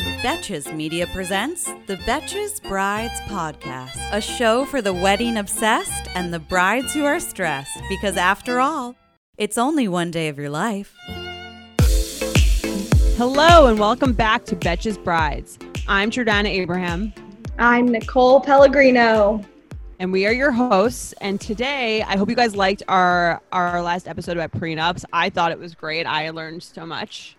Betches Media presents the Betches Brides Podcast, a show for the wedding obsessed and the brides who are stressed, because after all, it's only one day of your life. Hello, and welcome back to Betches Brides. I'm Jordana Abraham. I'm Nicole Pellegrino. And we are your hosts. And today, I hope you guys liked our our last episode about prenups. I thought it was great. I learned so much.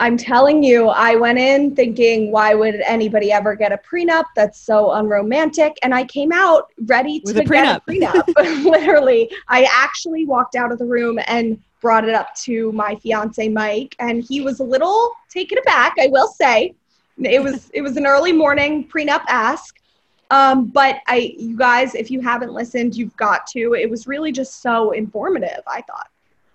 I'm telling you, I went in thinking, why would anybody ever get a prenup? That's so unromantic. And I came out ready to a get a prenup. Literally, I actually walked out of the room and brought it up to my fiance Mike, and he was a little taken aback. I will say, it was it was an early morning prenup ask. Um, but I, you guys, if you haven't listened, you've got to. It was really just so informative. I thought.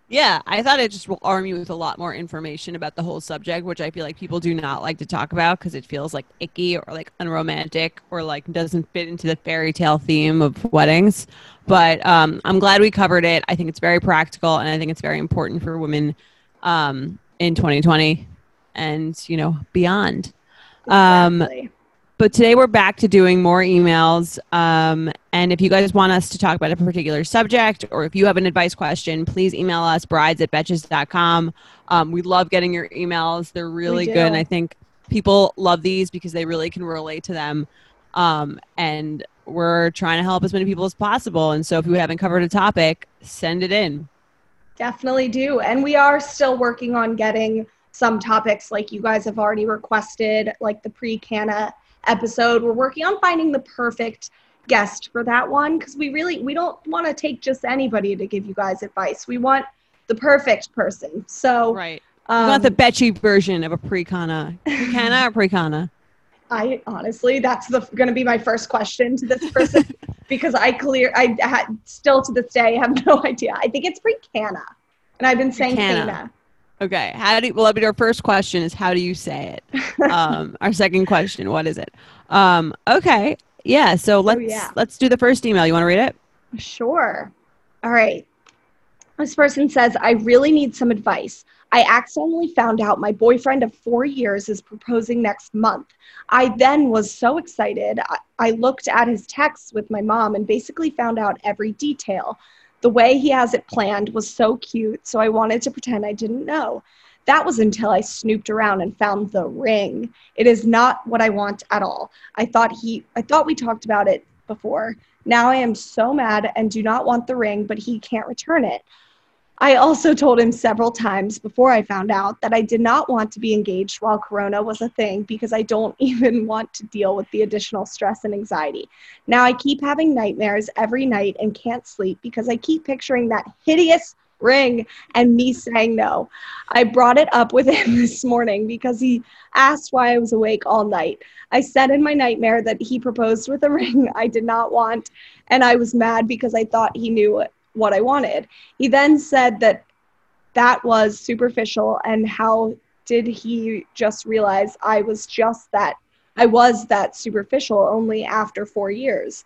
Yeah, I thought it just will arm you with a lot more information about the whole subject, which I feel like people do not like to talk about because it feels like icky or like unromantic or like doesn't fit into the fairy tale theme of weddings. But um, I'm glad we covered it. I think it's very practical and I think it's very important for women um, in 2020 and, you know, beyond. Um, exactly. Um, but today we're back to doing more emails. Um, and if you guys want us to talk about a particular subject or if you have an advice question, please email us brides at betches.com. Um, we love getting your emails. They're really good. And I think people love these because they really can relate to them. Um, and we're trying to help as many people as possible. And so if you haven't covered a topic, send it in. Definitely do. And we are still working on getting some topics like you guys have already requested, like the pre canna episode. We're working on finding the perfect guest for that one because we really we don't want to take just anybody to give you guys advice. We want the perfect person. So right. Um, we want the Betchy version of a pre-canna. Pre-canna or pre-canna? I honestly, that's the going to be my first question to this person because I clear, I had still to this day have no idea. I think it's pre-canna, and I've been saying canna. Okay. How do you, well, our first question is how do you say it? um, our second question, what is it? Um, okay. Yeah. So oh, let's oh, yeah. let's do the first email. You want to read it? Sure. All right. This person says, I really need some advice. I accidentally found out my boyfriend of four years is proposing next month. I then was so excited. I, I looked at his texts with my mom and basically found out every detail. The way he has it planned was so cute, so I wanted to pretend I didn't know. That was until I snooped around and found the ring. It is not what I want at all. I thought he I thought we talked about it before. Now I am so mad and do not want the ring, but he can't return it. I also told him several times before I found out that I did not want to be engaged while Corona was a thing because I don't even want to deal with the additional stress and anxiety. Now I keep having nightmares every night and can't sleep because I keep picturing that hideous ring and me saying no. I brought it up with him this morning because he asked why I was awake all night. I said in my nightmare that he proposed with a ring I did not want, and I was mad because I thought he knew what I wanted. He then said that that was superficial and how did he just realize I was just that I was that superficial only after 4 years.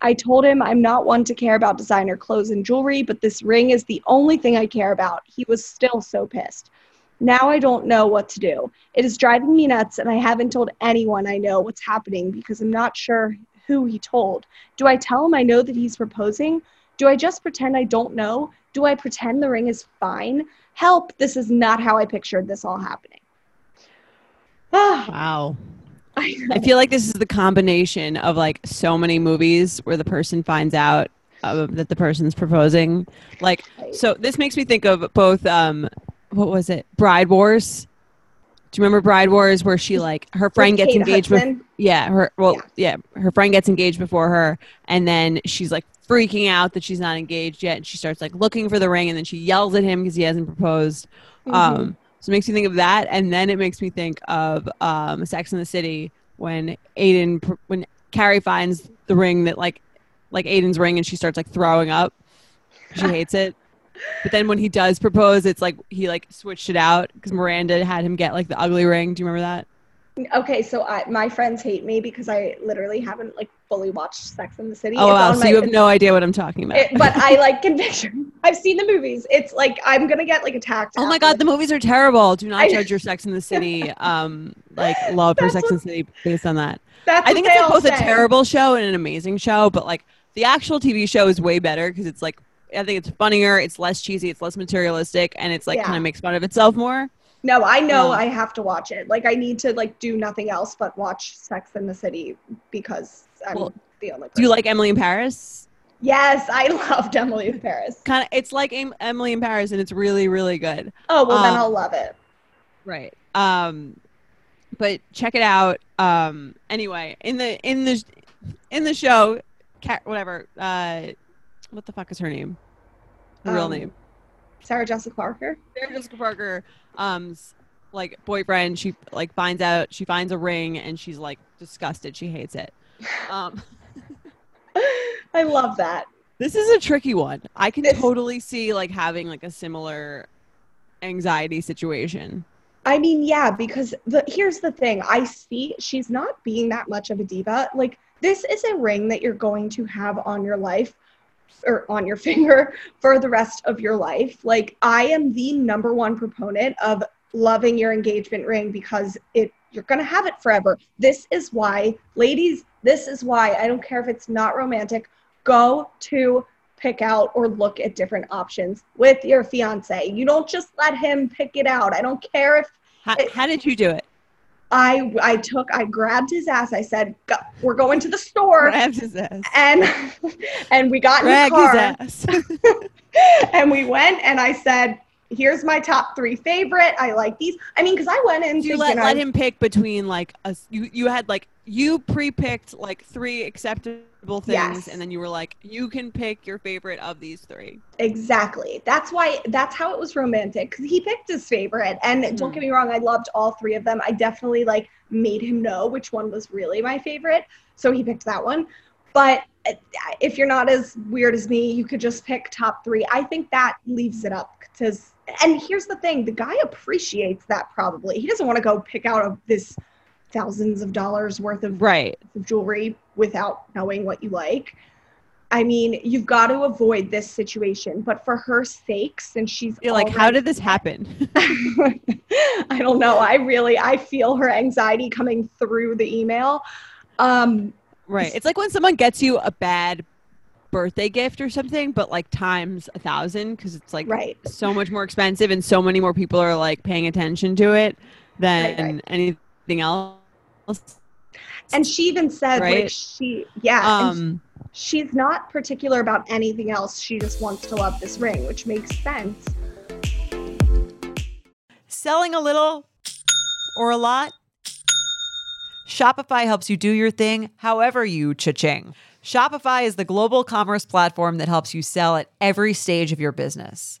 I told him I'm not one to care about designer clothes and jewelry, but this ring is the only thing I care about. He was still so pissed. Now I don't know what to do. It is driving me nuts, and I haven't told anyone I know what's happening because I'm not sure who he told. Do I tell him I know that he's proposing? Do I just pretend I don't know? Do I pretend the ring is fine? Help, this is not how I pictured this all happening. wow. I, I, feel like this is the combination of like so many movies where the person finds out uh, that the person's proposing. Like, so this makes me think of both, um, what was it? Bride Wars. Do you remember Bride Wars where she like her friend gets Kate engaged with yeah her well yeah. yeah her friend gets engaged before her and then she's like freaking out that she's not engaged yet and she starts like looking for the ring and then she yells at him because he hasn't proposed mm-hmm. um So it makes me think of that, and then it makes me think of um, Sex in the City when Aiden, when Carrie finds the ring that like, like Aiden's ring, and she starts like throwing up. She hates it. But then when he does propose, it's like he like switched it out because Miranda had him get like the ugly ring. Do you remember that? Okay, so I, my friends hate me because I literally haven't like fully watched Sex in the City. Oh It's wow! So my- you have no idea what I'm talking about. it- but I like can picture. I've seen the movies. It's like I'm gonna get like attacked. Oh my god, the movies are terrible. Do not I- judge your Sex in the City um like love for Sex what- in the City based on that. That's I think it's like both a terrible show and an amazing show, but like the actual TV show is way better because it's like I think it's funnier, it's less cheesy, it's less materialistic, and it's like Yeah. kind of makes fun of itself more. No, I know Yeah. I have to watch it. Like I need to like do nothing else but watch Sex in the City because I'm Well, the only. Do you like Emily in Paris? Yes, I loved Emily in Paris. Kind of, it's like Emily in Paris, and it's really, really good. Oh well, then Um, I'll love it. Right. Um, but check it out. Um, anyway, in the in the in the show, cat whatever. Uh, what the fuck is her name? Her real Um, name. Sarah Jessica Parker. Sarah Jessica Parker. Um, like boyfriend. She like finds out she finds a ring and she's like disgusted. She hates it. Um, I love that. this is a tricky one. I can It's- totally see like having like a similar anxiety situation. I mean, yeah, because the here's the thing. I see she's not being that much of a diva. Like this is a ring that you're going to have on your life or on your finger for the rest of your life. Like I am the number one proponent of loving your engagement ring because it you're going to have it forever. This is why, ladies, this is why I don't care if it's not romantic, go to pick out or look at different options with your fiance. You don't just let him pick it out. I don't care if How, It- how did you do it? I I took I grabbed his ass. I said, "We're going to the store," Grab his ass. and and we got in the car his ass. and we went. And I said, "Here's my top three favorite. I like these." I mean, because I went in you let, let him pick between like a you you had like you pre-picked like three acceptable things Yes. and then you were like you can pick your favorite of these three exactly. That's why. That's how it was romantic because he picked his favorite. And don't Mhm. get me wrong, I loved all three of them. I definitely like made him know which one was really my favorite, so he picked that one. But uh, if you're not as weird as me, you could just pick top three. I think that leaves it up because. And here's the thing: the guy appreciates that. Probably he doesn't want to go pick out of this thousands of dollars worth of right of jewelry without knowing what you like. I mean, you've got to avoid this situation, but for her sake, since she's you're like how did this happen I don't know. I really I feel her anxiety coming through the email. Um right it's like when someone gets you a bad birthday gift or something but like times a thousand because it's like right. so much more expensive and so many more people are like paying attention to it than Right, right. anything else And she even said like Right. she yeah, and um she's not particular about anything else. She just wants to love this ring, which makes sense. Selling a little or a lot? Shopify helps you do your thing however you cha-ching. Shopify is the global commerce platform that helps you sell at every stage of your business.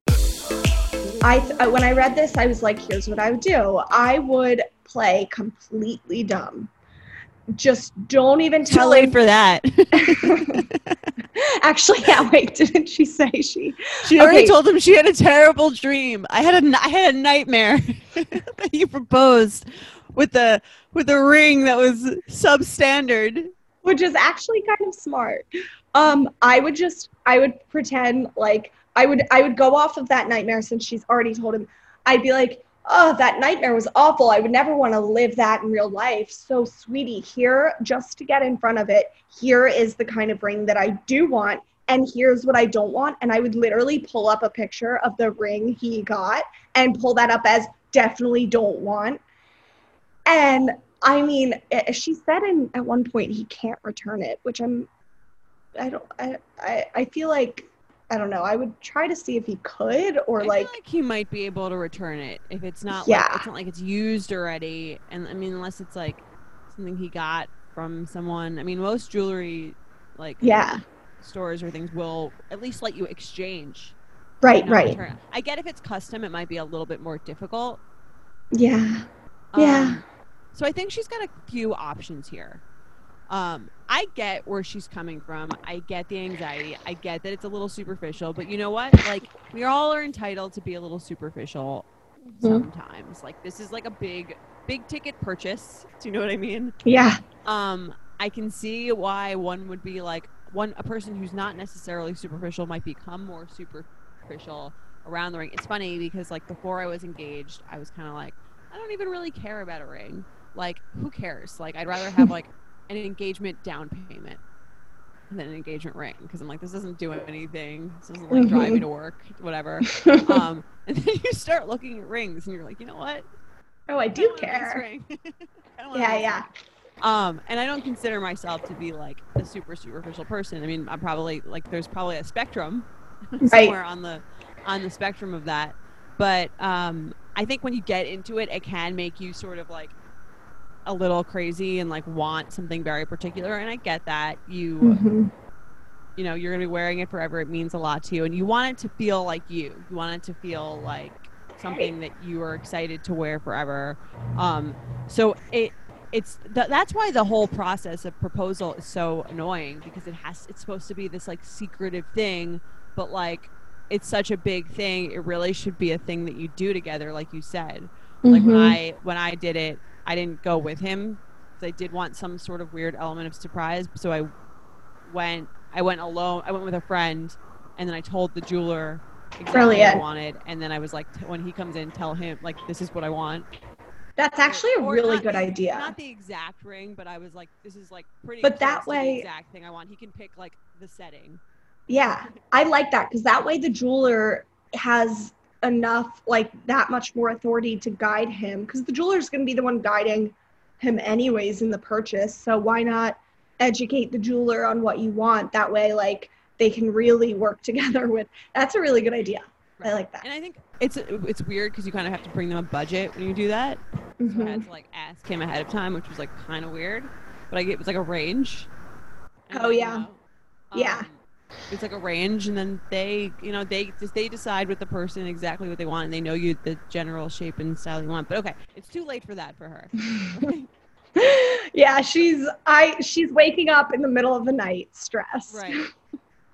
I th- when I read this, I was like, here's what I would do. I would play completely dumb. Just don't even tell. Too late him. for that. Actually, yeah. Wait, didn't she say she? She already Okay. told him she had a terrible dream. I had a I had a nightmare that you proposed with the with a ring that was substandard. which is actually kind of smart. Um, I would just I would pretend like I would I would go off of that nightmare since she's already told him. I'd be like, oh, that nightmare was awful. I would never want to live that in real life. So, sweetie, here just to get in front of it, here is the kind of ring that I do want. And here's what I don't want. And I would literally pull up a picture of the ring he got and pull that up as definitely don't want. And I mean, she said in at one point he can't return it, which I'm, I don't, I, I, I feel like, I don't know. I would try to see if he could, or I like, feel like he might be able to return it if it's not Yeah. like it's not like it's used already. And I mean, unless it's like something he got from someone. I mean, most jewelry like yeah, stores or things will at least let you exchange. right, right, return. I get if it's custom, it might be a little bit more difficult. yeah, Yeah. Um, so I think she's got a few options here. Um, I get where she's coming from. I get the anxiety. I get that it's a little superficial, but you know what? Like we all are entitled to be a little superficial Mhm. sometimes. Like this is like a big, big ticket purchase. Do you know what I mean? yeah, Um, I can see why one would be like one a person who's not necessarily superficial might become more superficial around the ring. It's funny because like before I was engaged, I was kind of like, I don't even really care about a ring. Like, who cares? Like, I'd rather have like an engagement down payment than an engagement ring because I'm like, this doesn't do anything. This doesn't like drive me Mhm. to work, whatever. um, and then you start looking at rings and you're like, you know what? oh, I I do want a nice care. Yeah, yeah. Um, and I don't consider myself to be like a super superficial person. I mean, I'm probably like there's probably a spectrum somewhere on the on the spectrum of that. But um, I think when you get into it, it can make you sort of like a little crazy and like want something very particular. And I get that you hmm you know you're gonna be wearing it forever. It means a lot to you, and you want it to feel like you. You want it to feel like something that you are excited to wear forever. Um, so it it's th- that's why the whole process of proposal is so annoying because it has it's supposed to be this like secretive thing, but like it's such a big thing. It really should be a thing that you do together, like you said. Like when Mhm. I when I did it, I didn't go with him. I did want some sort of weird element of surprise, so I went. I went alone. I went with a friend, and then I told the jeweler exactly what I wanted. And then I was like, when he comes in, tell him like this is what I want. That's actually a Or really good the- idea. Not the exact ring, but I was like, this is like pretty. But that close to the way- exact thing I want. He can pick like the setting. Yeah, I like that because that way the jeweler has enough, like that much more authority to guide him because the jeweler's going to be the one guiding him anyways in the purchase. So why not educate the jeweler on what you want? That way, like they can really work together with. That's a really good idea. I like that. And I think it's it's weird because you kind of have to bring them a budget when you do that. So I had to like ask him ahead of time, which was like kind of weird. But I get it was like a range. Oh, yeah. know, Yeah. um, It's like a range, and then they, you know, they just they decide with the person exactly what they want, and they know you the general shape and style you want. But okay, it's too late for that for her. yeah, she's I she's waking up in the middle of the night stressed. Right.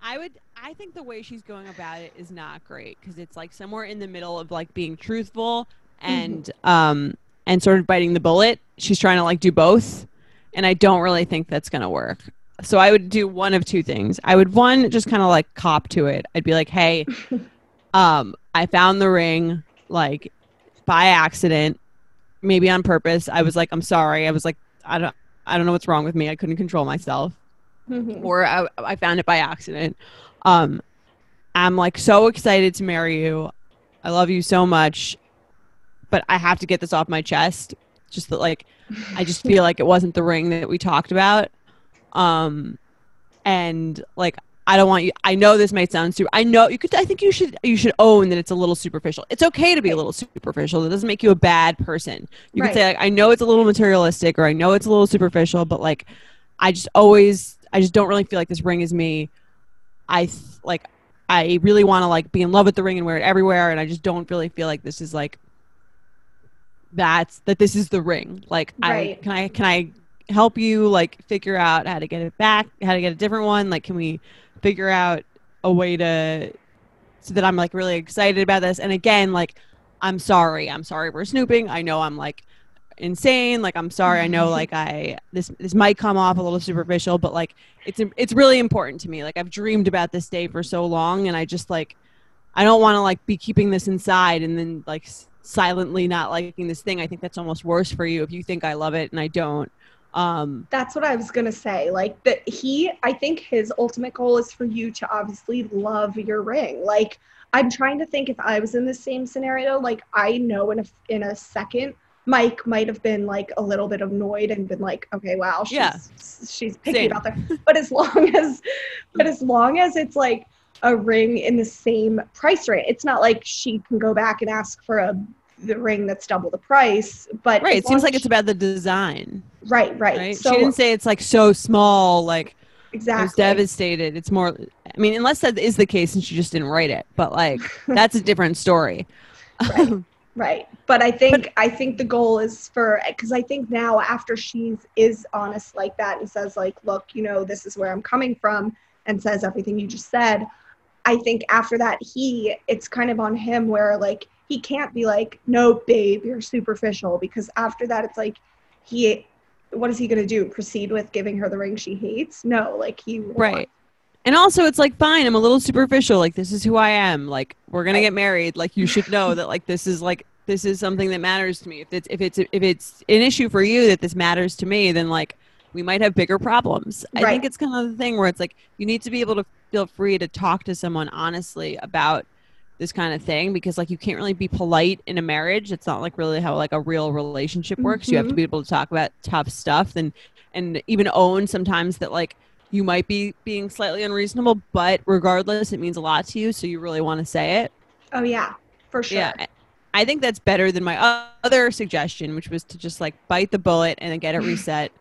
I would. I think the way she's going about it is not great because it's like somewhere in the middle of like being truthful and um and sort of biting the bullet. She's trying to like do both, and I don't really think that's gonna work. So I would do one of two things. I would one just kind of like cop to it. I'd be like, hey, um, I found the ring like by accident, maybe on purpose. I was like, I'm sorry. I was like, I don't. I don't know what's wrong with me. I couldn't control myself Mhm. or I, I found it by accident. Um, I'm like so excited to marry you. I love you so much, but I have to get this off my chest. Just that, like, I just feel like it wasn't the ring that we talked about. Um, and like, I don't want you. I know this might sound super. I know you could. I think you should. You should own that it's a little superficial. It's okay to be a little superficial. It doesn't make you a bad person. You Right. could say like, I know it's a little materialistic, or I know it's a little superficial, but like, I just always. I just don't really feel like this ring is me. I like. I really want to like be in love with the ring and wear it everywhere, and I just don't really feel like this is like. That's that. This is the ring. Like, I can I can I help you like figure out how to get it back, how to get a different one? Like, can we figure out a way to so that I'm like really excited about this. And again, like I'm sorry. I'm sorry we're snooping. I know I'm like insane. Like I'm sorry. I know like I this this might come off a little superficial, but like it's it's really important to me. Like I've dreamed about this day for so long and I just like I don't want to like be keeping this inside and then like s- silently not liking this thing. I think that's almost worse for you if you think I love it and I don't. Um That's what I was gonna say. Like that he I think his ultimate goal is for you to obviously love your ring. Like I'm trying to think if I was in the same scenario, like I know in a in a second Mike might have been like a little bit annoyed and been like, okay, wow, she's Yeah. she's picky Same. about that. But as long as but as long as it's like a ring in the same price range, it's not like she can go back and ask for a the ring that's double the price. But right, it seems like as it's about the design. right, right. Right? So she didn't say it's like so small like I was exactly. devastated. It's more, I mean, unless that is the case and she just didn't write it, but like that's a different story. right right but i think i think the goal is for because i think now after she's is honest like that and says like look you know this is where i'm coming from and says everything you just said i think after that he it's kind of on him where like he can't be like no babe you're superficial because after that it's like he what is he going to do proceed with giving her the ring she hates no like he right. And also, it's like, fine, I'm a little superficial. Like, this is who I am. Like, we're gonna get married. Like, you should know that. Like, this is like this is something that matters to me. If it's if it's if it's an issue for you that this matters to me, then like we might have bigger problems. I think it's kind of the thing where it's like you need to be able to feel free to talk to someone honestly about this kind of thing because like you can't really be polite in a marriage. It's not like really how like a real relationship works. You have to Mhm. be able to talk about tough stuff and and even own sometimes that like you might be being slightly unreasonable but regardless it means a lot to you so you really want to say it. Oh yeah. For sure. Yeah I- i think that's better than my other suggestion which was to just like bite the bullet and then get it reset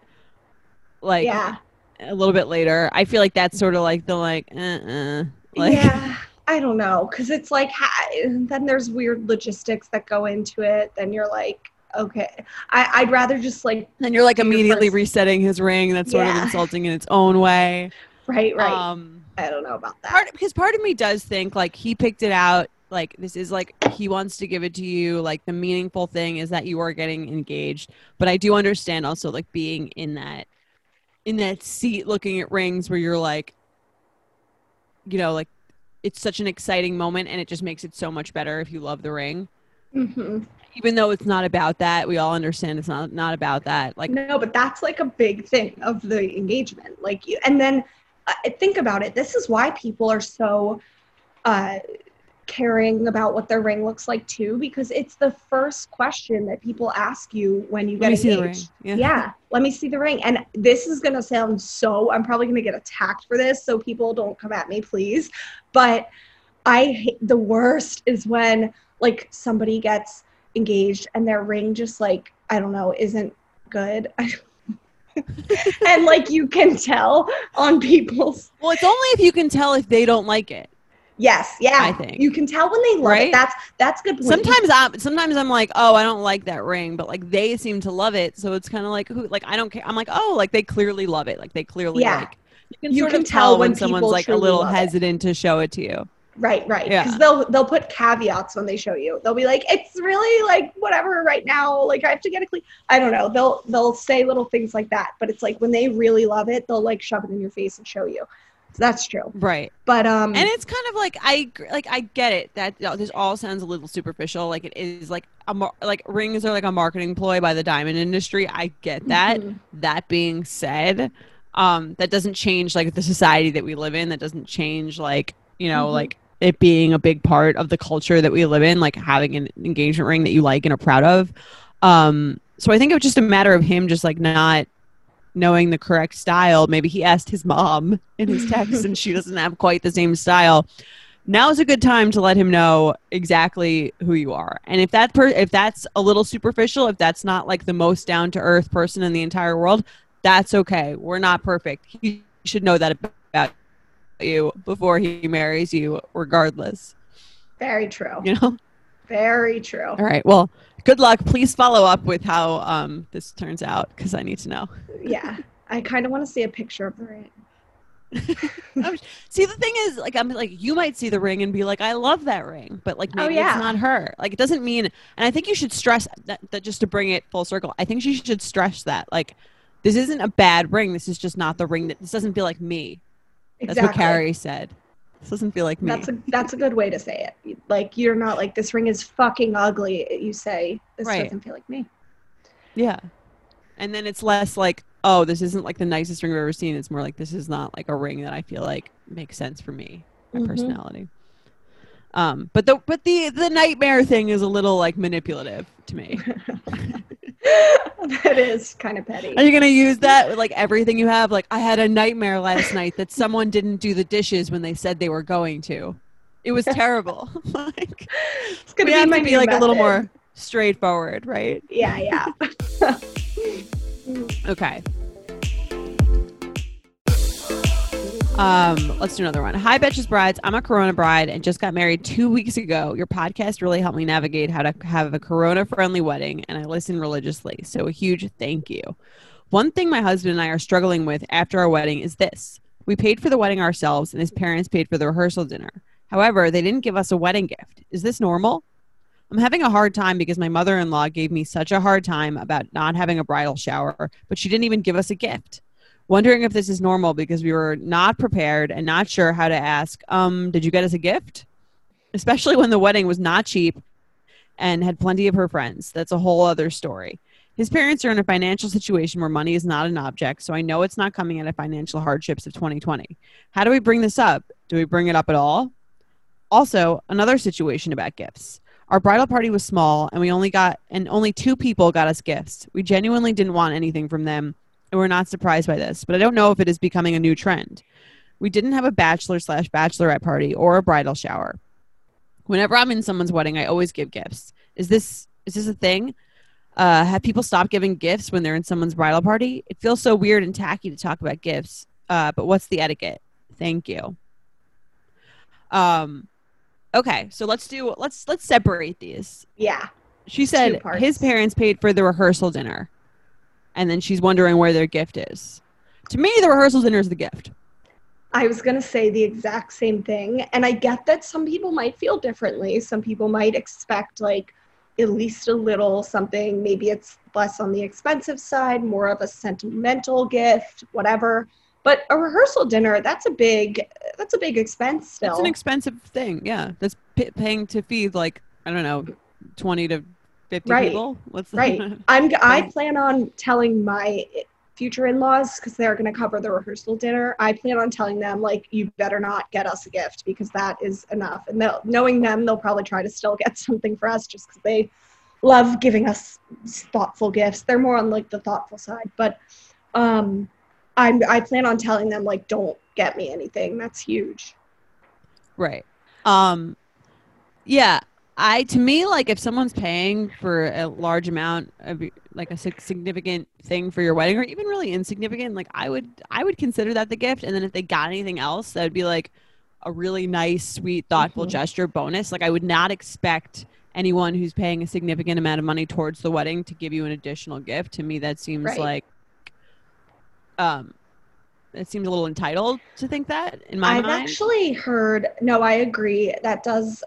like yeah. a little bit later. I feel like that's sort of like the like uh-uh like yeah i don't know because it's like ha- then there's weird logistics that go into it then you're like okay I, i'd rather just like And you're like immediately resetting his ring. That's sort of insulting in its own way. right right Um, i don't know about that part because part of me does think like he picked it out. Like this is like he wants to give it to you. Like the meaningful thing is that you are getting engaged. But I do understand also like being in that in that seat looking at rings where you're like, you know, like it's such an exciting moment and it just makes it so much better if you love the ring. hmm Even though it's not about that, we all understand it's not not about that. Like no but that's like a big thing of the engagement like you and then uh, think about it this is why people are so uh caring about what their ring looks like too because it's the first question that people ask you when you let get me see the ring. engaged Yeah. yeah let me see the ring and this is going to sound so i'm probably going to get attacked for this so people don't come at me please but i hate the worst is when like somebody gets engaged and their ring just like i don't know isn't good and like you can tell on people's Well, it's only if you can tell if they don't like it. Yes yeah I think. you can tell when they love Right? it that's that's good point. Sometimes I'm sometimes I'm like, oh, I don't like that ring, but like they seem to love it, so it's kind of like who like I don't care. I'm like, oh, like they clearly love it, like they clearly Yeah. like. You can You sort can of tell tell when when someone's like a little love it. hesitant to show it to you. Right, right. Yeah. Because they'll they'll put caveats when they show you. They'll be like, "It's really like whatever right now. Like I have to get a clean." I don't know. They'll they'll say little things like that, but it's like when they really love it, they'll like shove it in your face and show you. That's true. Right. But um, And it's kind of like I like I get it that this all sounds a little superficial. Like it is like a mar- like rings are like a marketing ploy by the diamond industry. I get that. Mhm. That being said, um, that doesn't change like the society that we live in. That doesn't change like you know Mhm. like it being a big part of the culture that we live in, like having an engagement ring that you like and are proud of. Um, so I think it was just a matter of him just like not knowing the correct style. Maybe he asked his mom in his text and she doesn't have quite the same style. Now is a good time to let him know exactly who you are. And if that per- if that's a little superficial, if that's not like the most down to earth person in the entire world, that's okay. We're not perfect. He should know that about you before he marries you regardless. Very true. You know? Very true. All right. Well, good luck. Please follow up with how um, this turns out because I need to know. Yeah. I kind of want to see a picture of the ring. see, the thing is, like, I'm like, you might see the ring and be like, I love that ring, but like, maybe Oh, yeah. it's not her. Like, it doesn't mean, and I think you should stress that, that just to bring it full circle, I think she should stress that, like, this isn't a bad ring. This is just not the ring that, this doesn't feel like me. That's what Carrie said. This doesn't feel like me. That's a that's a good way to say it. Like you're not like this ring is fucking ugly. You say this Right. doesn't feel like me. Yeah. And then it's less like, oh, this isn't like the nicest ring I've ever seen. It's more like this is not like a ring that I feel like makes sense for me, my Mhm. personality. Um, but the but the the nightmare thing is a little like manipulative to me. that is kind of petty. Are you gonna use that with like everything you have? Like I had a nightmare last night that someone didn't do the dishes when they said they were going to. It was terrible. like It's gonna be to be like a little more straightforward, right? Yeah, yeah. Okay. Um, let's do another one. Hi, Betches Brides. I'm a Corona bride and just got married two weeks ago. Your podcast really helped me navigate how to have a Corona friendly wedding, and I listen religiously. So, a huge thank you. One thing my husband and I are struggling with after our wedding is this we paid for the wedding ourselves, and his parents paid for the rehearsal dinner. However, they didn't give us a wedding gift. Is this normal? I'm having a hard time because my mother in law gave me such a hard time about not having a bridal shower, but she didn't even give us a gift. Wondering if this is normal because we were not prepared and not sure how to ask, um, did you get us a gift? Especially when the wedding was not cheap and had plenty of her friends. That's a whole other story. His parents are in a financial situation where money is not an object, so I know it's not coming out of financial hardships of 2020. How do we bring this up? Do we bring it up at all? Also, another situation about gifts. Our bridal party was small and we only got and only two people got us gifts. We genuinely didn't want anything from them we're not surprised by this, but I don't know if it is becoming a new trend. We didn't have a bachelor slash bachelorette party or a bridal shower. Whenever I'm in someone's wedding, I always give gifts. Is this is this a thing? Uh, have people stopped giving gifts when they're in someone's bridal party? It feels so weird and tacky to talk about gifts. Uh, but what's the etiquette? Thank you. Um, okay, so let's do let's let's separate these. yeah. She said his parents paid for the rehearsal dinner, and then she's wondering where their gift is. To me, the rehearsal dinner is the gift. I was going to say the exact same thing. And I get that some people might feel differently. Some people might expect, like, at least a little something. Maybe it's less on the expensive side, more of a sentimental gift, whatever. But a rehearsal dinner, that's a big, that's a big expense still. It's an expensive thing. Yeah, that's p- paying to feed like I don't know, twenty to fifty Right. people. What's the- right. I'm, I plan on telling my future in-laws because they're going to cover the rehearsal dinner. I plan on telling them like, you better not get us a gift because that is enough. And they'll, knowing them, they'll probably try to still get something for us just because they love giving us thoughtful gifts. They're more on like the thoughtful side, but um, I'm I plan on telling them like, don't get me anything. That's huge. Right. Um yeah, I to me like if someone's paying for a large amount of like a significant thing for your wedding or even really insignificant, like I would I would consider that the gift and then if they got anything else, that would be like a really nice, sweet, thoughtful Mhm. gesture bonus. Like I would not expect anyone who's paying a significant amount of money towards the wedding to give you an additional gift. To me that seems Right. like um it seems a little entitled to think that in my mind. I've mind. actually heard. No, I agree. That does,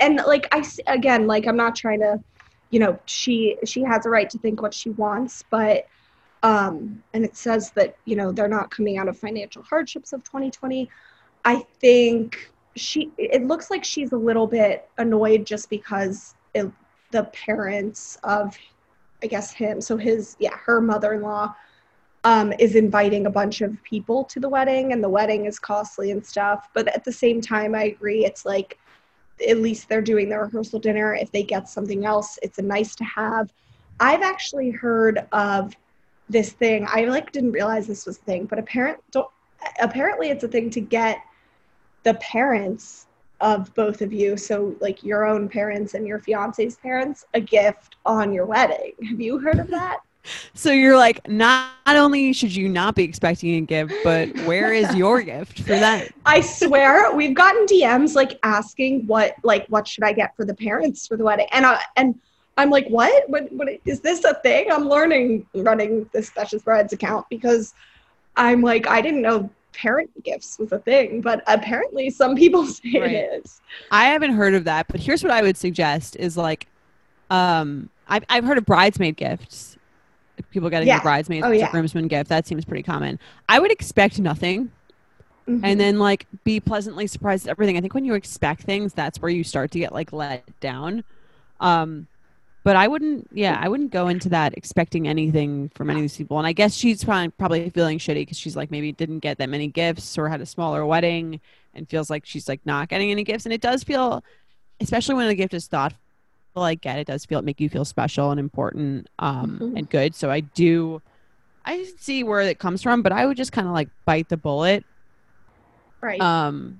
and like I again, like I'm not trying to, you know, she she has a right to think what she wants, but um, and it says that you know they're not coming out of financial hardships of 2020. I think she. It looks like she's a little bit annoyed just because it, the parents of, I guess him. So his yeah, her mother-in-law um, is inviting a bunch of people to the wedding, and the wedding is costly and stuff. But at the same time, I agree. It's like at least they're doing the rehearsal dinner. If they get something else, it's a nice to have. I've actually heard of this thing. I like didn't realize this was a thing, but apparent don't, apparently it's a thing to get the parents of both of you, so like your own parents and your fiance's parents, a gift on your wedding. Have you heard of that? So you're like, not, not only should you not be expecting a gift, but where is your gift for that? I swear we've gotten DMs like asking what like what should I get for the parents for the wedding, and I and I'm like, what? What? What is this a thing? I'm learning running this Betches Brides account because I'm like, I didn't know parent gifts was a thing, but apparently some people say Right. it is. I haven't heard of that, but here's what I would suggest is like, um, I've, I've heard of bridesmaid gifts. People getting Yeah. their bridesmaids Oh, yeah. a groomsman gift. That seems pretty common. I would expect nothing Mhm. and then like be pleasantly surprised at everything. I think when you expect things, that's where you start to get like let down. Um, but I wouldn't, yeah, I wouldn't go into that expecting anything from any of these people. And I guess she's probably probably feeling shitty because she's like maybe didn't get that many gifts or had a smaller wedding and feels like she's like not getting any gifts. And it does feel, especially when a gift is thoughtful, I get it does feel make you feel special and important um, Mhm. and good. So I do, I see where it comes from, but I would just kind of like bite the bullet right. um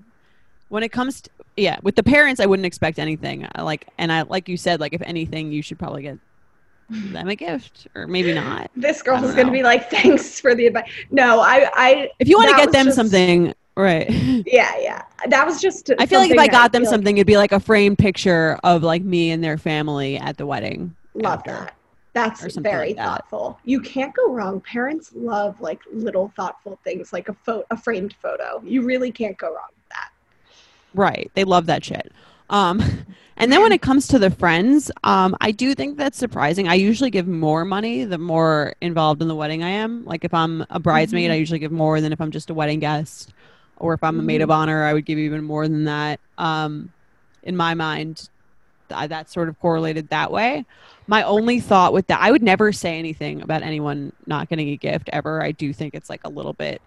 when it comes to yeah with the parents i wouldn't expect anything I like and i like you said like if anything you should probably get them a gift or maybe not this girl is going to be like, thanks for the advice. No, I, I, if you want to get them just- something right yeah, yeah. That was just. i feel like if i that got them feel like- something it'd be like a framed picture of like me and their family at the wedding Love after. that. That's very like that. thoughtful. You can't go wrong. Parents love like little thoughtful things, like a photo, a framed photo. You really can't go wrong with that. Right. They love that shit. Um, and then when it comes to the friends, um, I do think that's surprising. I usually give more money the more involved in the wedding I am. Like if I'm a bridesmaid, Mhm. I usually give more than if I'm just a wedding guest. Or if I'm a maid of honor, I would give even more than that. Um, in my mind, th- that's sort of correlated that way. My only thought with that, I would never say anything about anyone not getting a gift ever. I do think it's like a little bit,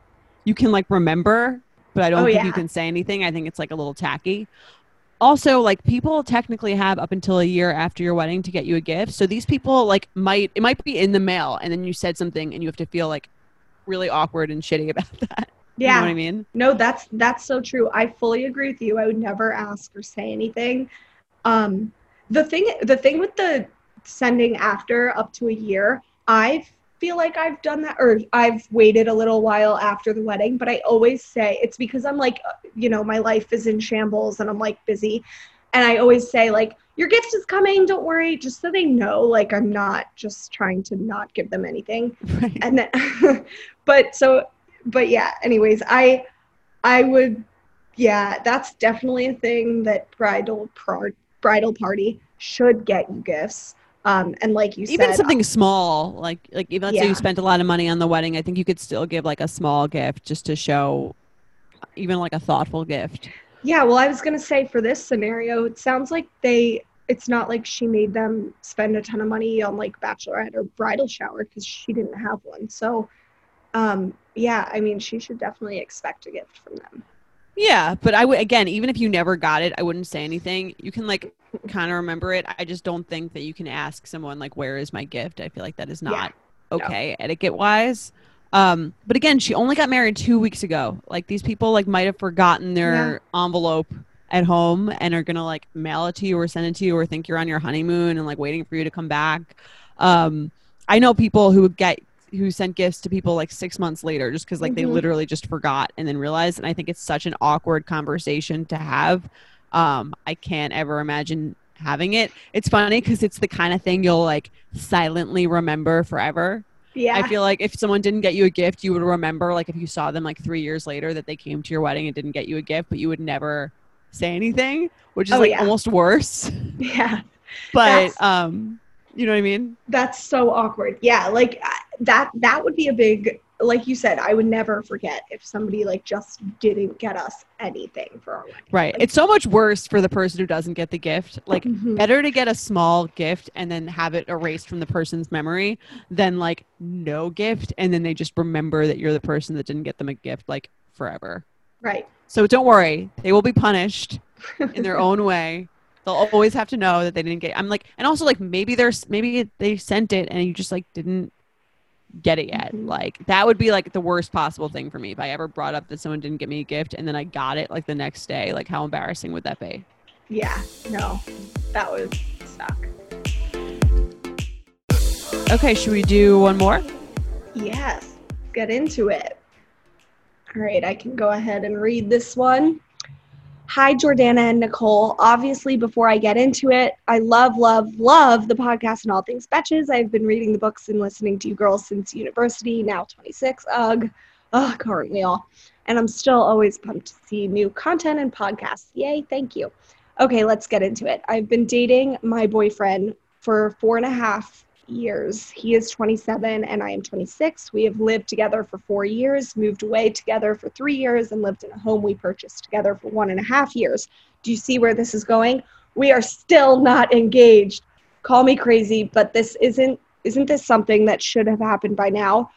you can like remember, but I don't Oh, think yeah. you can say anything. I think it's like a little tacky. Also, like people technically have up until a year after your wedding to get you a gift. So these people like might it might be in the mail and then you said something and you have to feel like really awkward and shitty about that. You Yeah. know what I mean? No, that's that's so true. I fully agree with you. I would never ask or say anything. Um, the thing the thing with the sending after up to a year, I feel like I've done that or I've waited a little while after the wedding, but I always say it's because I'm like, uh, you know, my life is in shambles and I'm like busy. And I always say like your gift is coming, don't worry, just so they know like I'm not just trying to not give them anything Right. and then but so but yeah anyways i i would yeah that's definitely a thing that bridal par- bridal party should get you gifts. Um and like you said, even said something small, like like even let's say you spent a lot of money on the wedding, I think you could still give like a small gift just to show even like a thoughtful gift. yeah well i was gonna say for this scenario it sounds like they it's not like she made them spend a ton of money on like bachelorette or bridal shower because she didn't have one. So um yeah i mean she should definitely expect a gift from them Yeah, but I would again, even if you never got it, I wouldn't say anything. You can like kind of remember it. I just don't think that you can ask someone like, "Where is my gift?" I feel like that is Yeah. not okay etiquette wise. Um, but again, she only got married two weeks ago. Like these people like might have forgotten their envelope at home and are gonna like mail it to you or send it to you or think you're on your honeymoon and like waiting for you to come back. Um, I know people who get who sent gifts to people like six months later just because like they Mhm. literally just forgot and then realized and i think it's such an awkward conversation to have. Um i can't ever imagine having it. It's funny because it's the kind of thing you'll like silently remember forever. Yeah. i feel like if someone didn't get you a gift you would remember like if you saw them like three years later that they came to your wedding and didn't get you a gift but you would never say anything which is Oh, like yeah. almost worse. Yeah. But That's- um you know what i mean That's so awkward. Yeah, like that that would be a big like you said, I would never forget if somebody like just didn't get us anything for our wedding. Right. Like, It's so much worse for the person who doesn't get the gift. Like Mhm. better to get a small gift and then have it erased from the person's memory than like no gift and then they just remember that you're the person that didn't get them a gift like forever. right. So don't worry, they will be punished in their own way. They'll always have to know that they didn't get. I'm like, and also like maybe there's maybe they sent it and you just like didn't get it yet. Mhm. Like that would be like the worst possible thing for me if I ever brought up that someone didn't get me a gift and then I got it like the next day. Like how embarrassing would that be? Yeah. No, that would suck. Okay, should we do one more? Yes. Get into it. All right, I can go ahead and read this one. Hi, Jordana and Nicole. Obviously, before I get into it, I love, love, love the podcast and all things betches. I've been reading the books and listening to you girls since university, now 26. Ugh. Ugh, aren't we all? And I'm still always pumped to see new content and podcasts. Yay, thank you. Okay, let's get into it. I've been dating my boyfriend for four and a half years. He is 27 and I am 26. We have lived together for four years, moved away together for three years, and lived in a home we purchased together for one and a half years. Do you see where this is going? We are still not engaged. Call me crazy, but this isn't isn't this something that should have happened by now?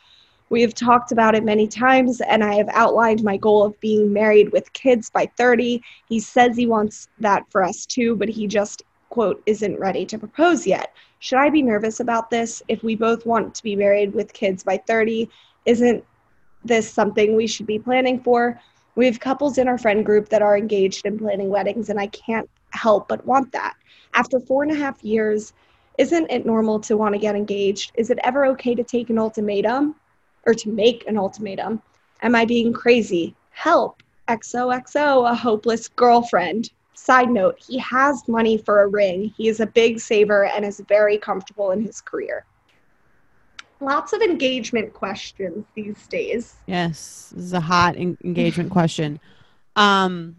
We have talked about it many times, and I have outlined my goal of being married with kids by 30. He says he wants that for us too, but he just, quote, isn't ready to propose yet. Should I be nervous about this? If we both want to be married with kids by 30, isn't this something we should be planning for? We have couples in our friend group that are engaged and planning weddings, and I can't help but want that. After four and a half years, isn't it normal to want to get engaged? Is it ever okay to take an ultimatum or to make an ultimatum? Am I being crazy? Help. XOXO, a hopeless girlfriend. Side note, he has money for a ring. He is a big saver and is very comfortable in his career. Lots of engagement questions these days. Yes, this is a hot en- engagement question. Um,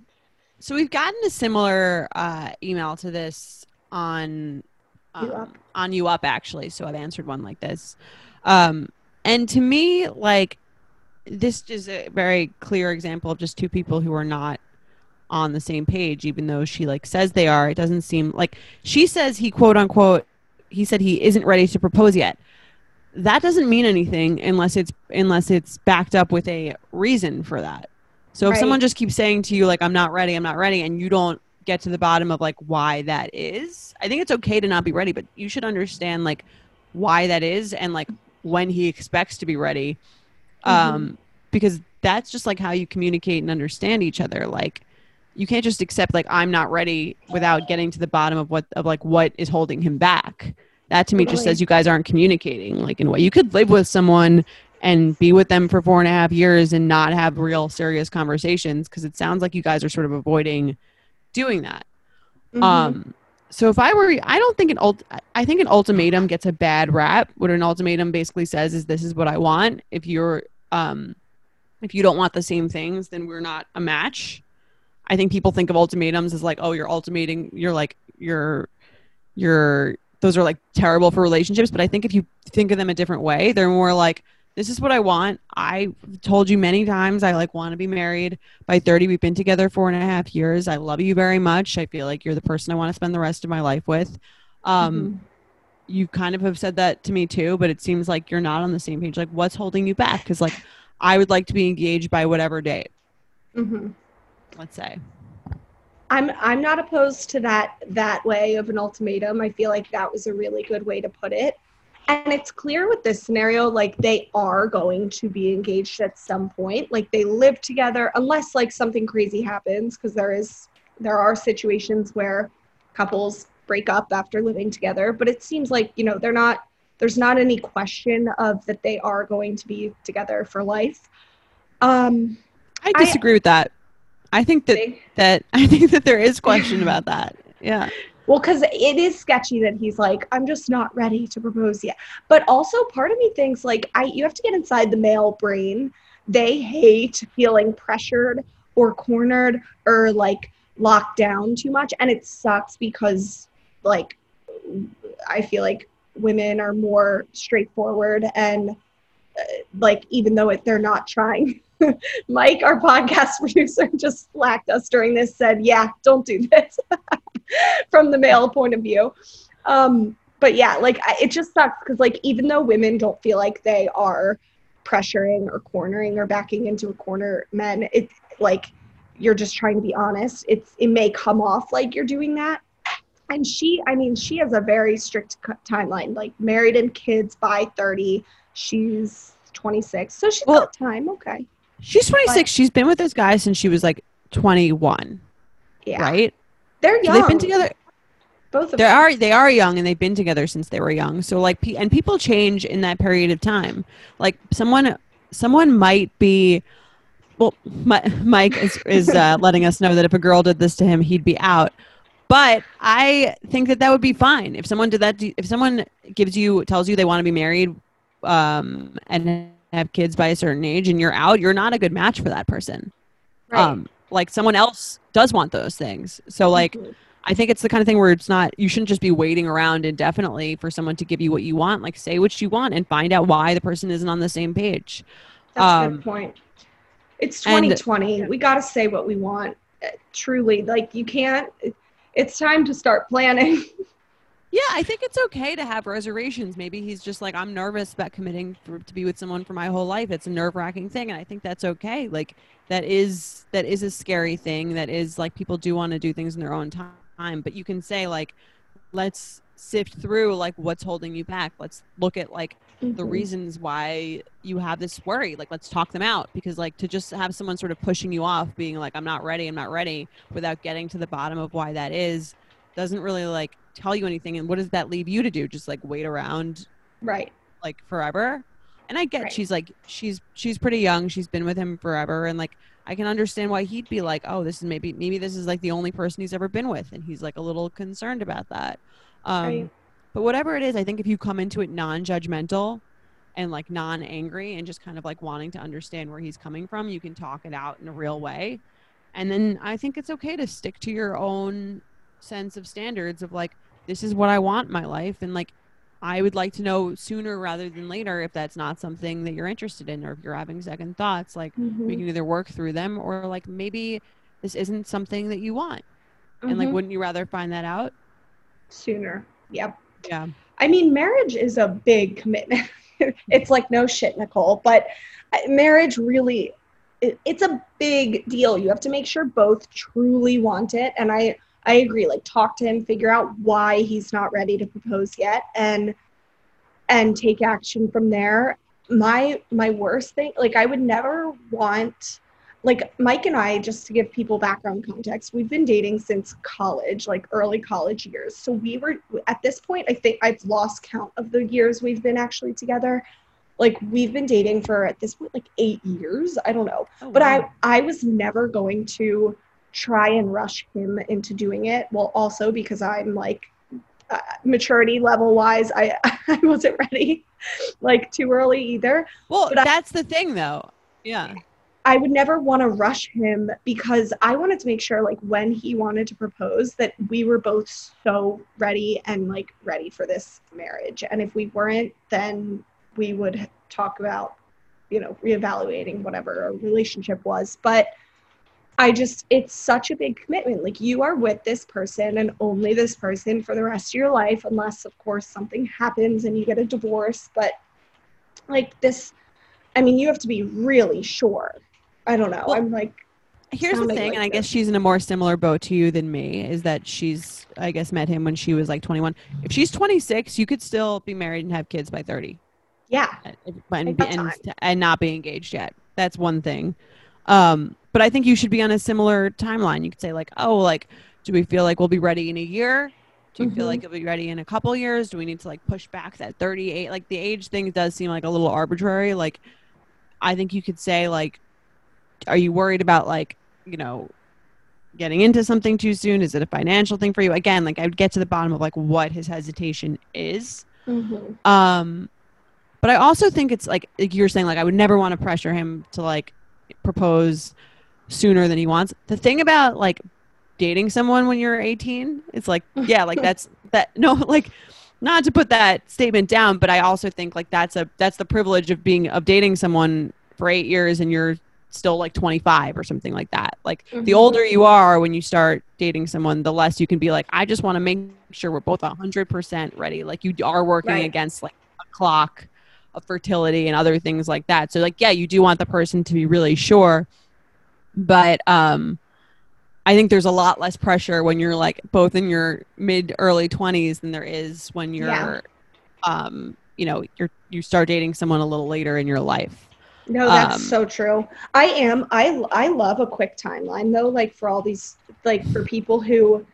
so we've gotten a similar uh, email to this on You um, Up. on U Up actually. So I've answered one like this, um, and to me, like this is a very clear example of just two people who are not on the same page, even though she like says they are. It doesn't seem like she says he quote unquote he said he isn't ready to propose yet that doesn't mean anything unless it's unless it's backed up with a reason for that. So if Right. someone just keeps saying to you like I'm not ready, I'm not ready and you don't get to the bottom of like why that is, I think it's okay to not be ready, but you should understand like why that is and like when he expects to be ready. Um because that's just like how you communicate and understand each other like you can't just accept like I'm not ready without getting to the bottom of what of like what is holding him back. That to me just says you guys aren't communicating like in a way. You could live with someone and be with them for four and a half years and not have real serious conversations because it sounds like you guys are sort of avoiding doing that. Mhm. Um, so if I were, I don't think an ult, I think an ultimatum gets a bad rap. What an ultimatum basically says is, "This is what I want." If you're, um, if you don't want the same things, then we're not a match. I think people think of ultimatums as like, oh, you're ultimating, you're like, you're, you're, those are like terrible for relationships. But I think if you think of them a different way, they're more like, this is what I want. I told you many times I like want to be married by 30. We've been together four and a half years. I love you very much. I feel like you're the person I want to spend the rest of my life with. Um, you kind of have said that to me too, but it seems like you're not on the same page. Like, what's holding you back? Because like, I would like to be engaged by whatever date. Mhm. Let's say. I'm I'm not opposed to that that way of an ultimatum. I feel like that was a really good way to put it. And it's clear with this scenario like they are going to be engaged at some point. Like they live together unless like something crazy happens because there is there are situations where couples break up after living together, but it seems like, you know, they're not there's not any question of that they are going to be together for life. Um I I- disagree with that. I think that they- that I think that there is question about that. Yeah. Well, because it is sketchy that he's like, I'm just not ready to propose yet. But also, part of me thinks like, I you have to get inside the male brain. They hate feeling pressured or cornered or like locked down too much, and it sucks because like I feel like women are more straightforward and uh, like even though it, they're not trying. Mike, our podcast producer, just slacked us during this. Said, "Yeah, don't do this." From the male point of view, um, but yeah, like I, it just sucks because like even though women don't feel like they are pressuring or cornering or backing into a corner, men, it like you're just trying to be honest. It's it may come off like you're doing that. And she, I mean, she has a very strict timeline, like married and kids by 30. She's 26, so she's Well- got time. Okay, She's 26. She's been with this guy since she was like 21, yeah, right? they're So young. they've been together. Both of They them. are they are young and they've been together since they were young. So like and people change in that period of time. Like someone someone might be well Mi- Mike is is uh, letting us know that if a girl did this to him he'd be out. But I think that that would be fine if someone did that. If someone gives you tells you they want to be married um, and have kids by a certain age, and you're out, you're not a good match for that person. Right. Um, like someone else does want those things. So like Mhm. I think it's the kind of thing where it's not you shouldn't just be waiting around indefinitely for someone to give you what you want. Like say what you want and find out why the person isn't on the same page. That's a Um, good point. It's and- 2020. we got to say what we want. uh, Truly, like you can't. It's time to start planning. Yeah, I think it's okay to have reservations. Maybe he's just like I'm nervous about committing for, to be with someone for my whole life. It's a nerve-wracking thing and I think that's okay. Like that is that is a scary thing. That is like people do want to do things in their own time, but you can say like let's sift through like what's holding you back. Let's look at like the Mhm. reasons why you have this worry like let's talk them out because like to just have someone sort of pushing you off being like i'm not ready i'm not ready without getting to the bottom of why that is doesn't really like tell you anything and what does that leave you to do just like wait around Right. like forever and i get Right. she's like she's she's pretty young she's been with him forever and like i can understand why he'd be like oh this is maybe maybe this is like the only person he's ever been with and he's like a little concerned about that um Right. but whatever it is i think if you come into it non-judgmental and like non-angry and just kind of like wanting to understand where he's coming from you can talk it out in a real way and then i think it's okay to stick to your own sense of standards of like this is what i want in my life and like i would like to know sooner rather than later if that's not something that you're interested in or if you're having second thoughts like we Mhm. can either work through them or like maybe this isn't something that you want and like Mhm. wouldn't you rather find that out sooner. Yep. yeah I mean, marriage is a big commitment. it's like no shit, Nicole, but uh, marriage really, it's a big deal. You have to make sure both truly want it. And I, I agree. Like, talk to him, figure out why he's not ready to propose yet, and and take action from there. My my worst thing, like, I would never want. Like Mike and I, just to give people background context, we've been dating since college, like early college years. So we were at this point, I think I've lost count of the years we've been actually together. Like we've been dating for at this point like eight years. I don't know. Oh, But. I I was never going to try and rush him into doing it. Well, also because I'm like uh, maturity level wise, I I wasn't ready like too early either. well but I- that's the thing though yeah I would never want to rush him because I wanted to make sure, like, when he wanted to propose, that we were both so ready and like ready for this marriage. And if we weren't, then we would talk about, you know, reevaluating whatever our relationship was. But I just, it's such a big commitment. Like, you are with this person and only this person for the rest of your life, unless, of course, something happens and you get a divorce. But like, this, I mean, you have to be really sure. I don't know. Well, I'm like, here's the thing like and i guess she's in a more similar boat to you than me is that she's i guess met him when she was like 21 if she's 26 you could still be married and have kids by 30 yeah, and, and, Like be- that and, and not be engaged yet that's one thing um but i think you should be on a similar timeline. You could say like oh like do we feel like we'll be ready in a year? Do you feel Mhm. like you'll be ready in a couple years? Do we need to like push back that 38 like the age thing does seem like a little arbitrary. Like i think you could say like are you worried about like you know getting into something too soon? Is it a financial thing for you? Again like i would get to the bottom of like what his hesitation is. Mhm. um but i also think it's like, like you're saying like i would never want to pressure him to like propose sooner than he wants the thing about like dating someone when you're 18 it's like yeah like that's that no like not to put that statement down, but I also think like that's a that's the privilege of being of dating someone for eight years and you're still like 25 or something like that. Like the Mhm. older you are when you start dating someone, the less you can be like, I just want to make sure we're both 100% ready. Like you are working Right. against like a clock of fertility and other things like that. So like, yeah, you do want the person to be really sure, but um, I think there's a lot less pressure when you're like both in your mid early 20s than there is when you're, Yeah. um, you know, you're you start dating someone a little later in your life. No, that's Um, so true. I am. I I love a quick timeline though. Like for all these, like for people who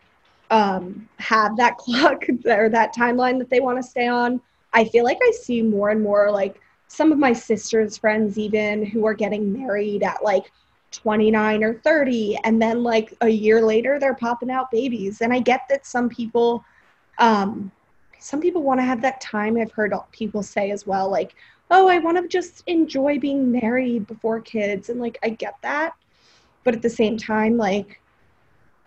um, have that clock or that timeline that they want to stay on. I feel like I see more and more like some of my sister's friends even who are getting married at like 29 or 30 and then like a year later they're popping out babies. And i get that some people um some people want to have that time. I've heard people say as well like oh i want to just enjoy being married before kids and like i get that. But at the same time like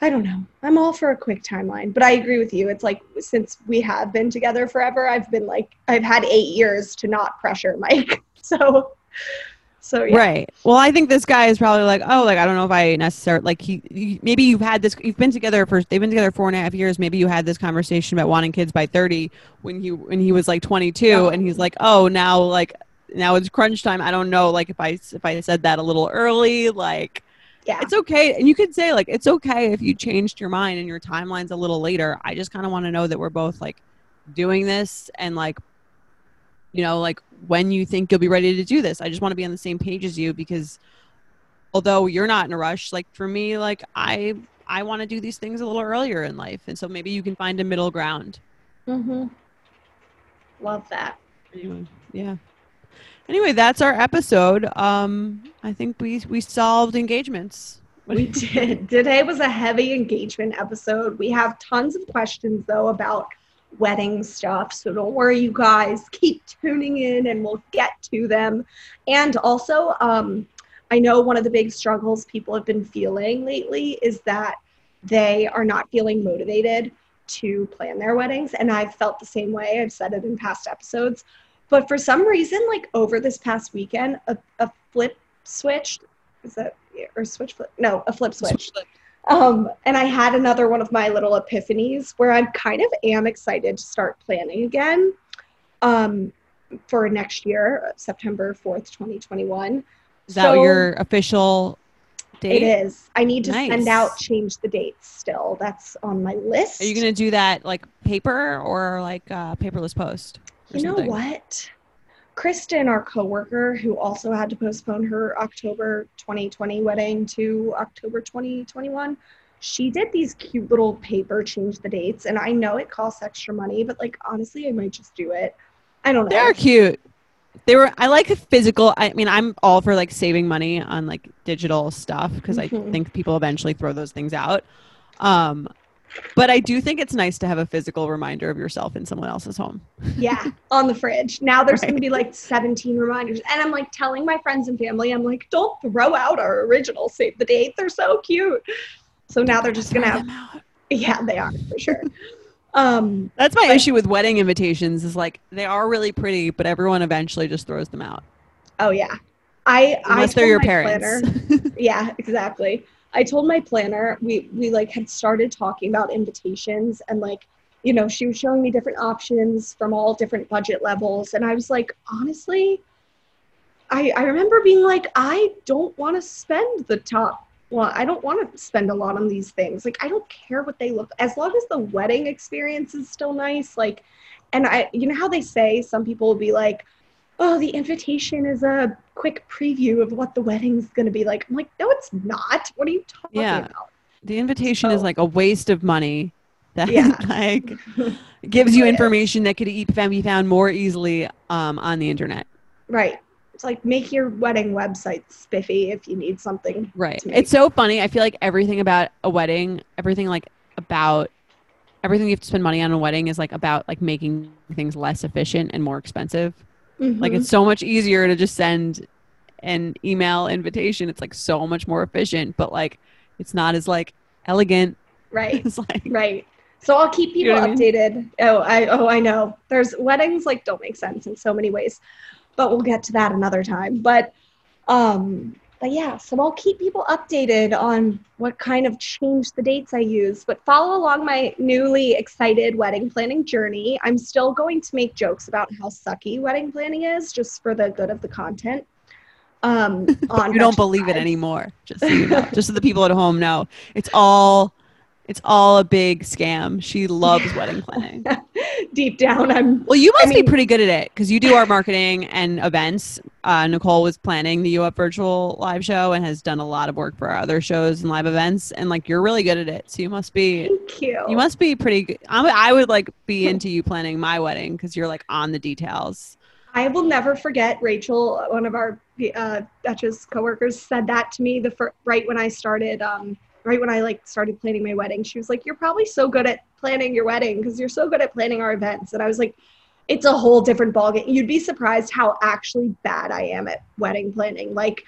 i don't know. I'm all for a quick timeline but i agree with you. It's like since we have been together forever i've been like i've had eight years to not pressure mike. So so yeah Right. Well, I think this guy is probably like, oh, like I don't know if I necessarily like he, he. Maybe you've had this. You've been together for. They've been together four and a half years. Maybe you had this conversation about wanting kids by thirty when he when he was like twenty two, Yeah. and he's like, oh, now like now it's crunch time. I don't know, like if I if I said that a little early, like yeah it's okay. And you could say like it's okay if you changed your mind and your timeline's a little later. I just kind of want to know that we're both like doing this and like you know like when you think you'll be ready to do this. I just want to be on the same page as you because although you're not in a rush, like for me, like I I want to do these things a little earlier in life, and so maybe you can find a middle ground. mm-hmm. love that Anyway, yeah. Anyway, that's our episode. Um, I think we we solved engagements. What We did. Today was a heavy engagement episode. We have tons of questions though about wedding stuff. So don't worry, you guys. Keep tuning in and we'll get to them. And also, um, I know one of the big struggles people have been feeling lately is that they are not feeling motivated to plan their weddings. And I've felt the same way. I've said it in past episodes. But for some reason, like over this past weekend, a, a flip switch is that or switch flip? No, a flip switch. Um, and I had another one of my little epiphanies where I kind of am excited to start planning again um, for next year, September 4th, 2021. Is that So- your official date? It is. I need to Nice. send out change the dates still. That's on my list. Are you gonna do that like paper or like uh, paperless post? You know something? what? Kristen, our coworker, who also had to postpone her October 2020 wedding to October 2021, she did these cute little paper change the dates. And I know it costs extra money, but like honestly, I might just do it. I don't know. They're cute. They were. I like physical. I mean, I'm all for like saving money on like digital stuff because I Mhm. think people eventually throw those things out. Um, but I do think it's nice to have a physical reminder of yourself in someone else's home. yeah, on the fridge. Now there's going to be like 17 reminders. And I'm like telling my friends and family, I'm like, don't throw out our original save the date. They're so cute. So now they're just going to have, yeah, they are for sure. Um, That's my But- issue with wedding invitations. Is like they are really pretty, but everyone eventually just throws them out oh yeah. I, I unless they're your parents. planner- yeah exactly i told my planner we we like had started talking about invitations and like you know she was showing me different options from all different budget levels. And i was like honestly i i remember being like i don't want to spend the top well i don't want to spend a lot on these things. Like i don't care what they look as long as the wedding experience is still nice like and i you know how they say some people will be like oh, the invitation is a quick preview of what the wedding's going to be like. I'm like, no, it's not. What are you talking Yeah. about? the invitation is like a waste of money. That Yeah. like gives you information that could be found more easily um, on the internet. Right. It's like make your wedding website spiffy if you need something. Right. It's so funny. I feel like everything about a wedding, everything like about everything you have to spend money on a wedding is like about like making things less efficient and more expensive. Like Mhm. it's so much easier to just send an email invitation. It's like so much more efficient, but like it's not as like elegant. right. It's like Right. So I'll keep You people know what I mean? updated. Oh, I oh I know. There's weddings like don't make sense in so many ways, but we'll get to that another time. But um, but yeah, so I'll keep people updated on what kind of change the dates I use. But follow along my newly excited wedding planning journey. I'm still going to make jokes about how sucky wedding planning is, just for the good of the content. Um, on You don't believe it anymore. Just so you know. just so the people at home know. It's all it's all a big scam. She loves wedding planning. Deep down, I'm Well, you must mean- be pretty good at it because you do our marketing and events. Uh, Nicole was planning the U Up virtual live show and has done a lot of work for our other shows and live events. And like, you're really good at it. So you must be, thank you. you must be pretty good. I would, I would like be into you planning my wedding because you're like on the details. I will never forget Rachel, one of our uh, Betches coworkers, said that to me the fir- right when I started, um, right when I like started planning my wedding. She was like, "You're probably so good at planning your wedding because you're so good at planning our events." And I was like, "It's a whole different ballgame. You'd be surprised how actually bad I am at wedding planning. Like,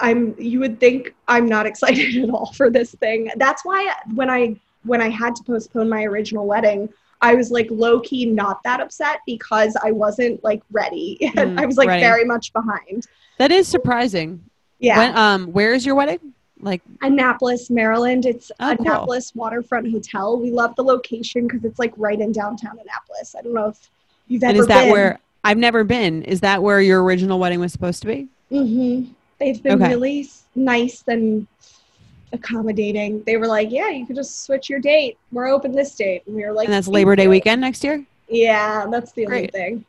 I'm. You would think I'm not excited at all for this thing. That's why when I when I had to postpone my original wedding." I was like low key not that upset because I wasn't like ready. Mm, I was like very much behind. That is surprising. Yeah. When, um, where is your wedding? Like, Annapolis, Maryland. It's Oh, cool. Annapolis Waterfront Hotel. We love the location because it's like right in downtown Annapolis. I don't know if you've ever and is that been. where I've never been? Is that where your original wedding was supposed to be? hmm They've been Okay. really nice and accommodating. They were like, "Yeah, you could just switch your date. We're open this date," and we were like, and that's Labor Day weekend next year? Yeah, that's the only thing.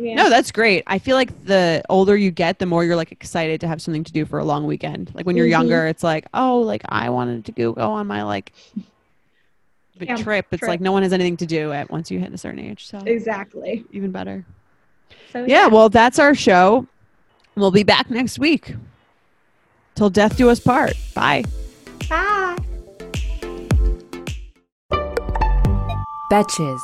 Yeah. No, that's great. I feel like the older you get, the more you're like excited to have something to do for a long weekend. Like when you're Mhm. younger, it's like, oh, like I wanted to go go on my like big Yeah, trip. It's trip. like no one has anything to do at once you hit a certain age. So exactly. even better. So Yeah, well, that's our show. We'll be back next week. Till death do us part. Bye. Bye. Betches.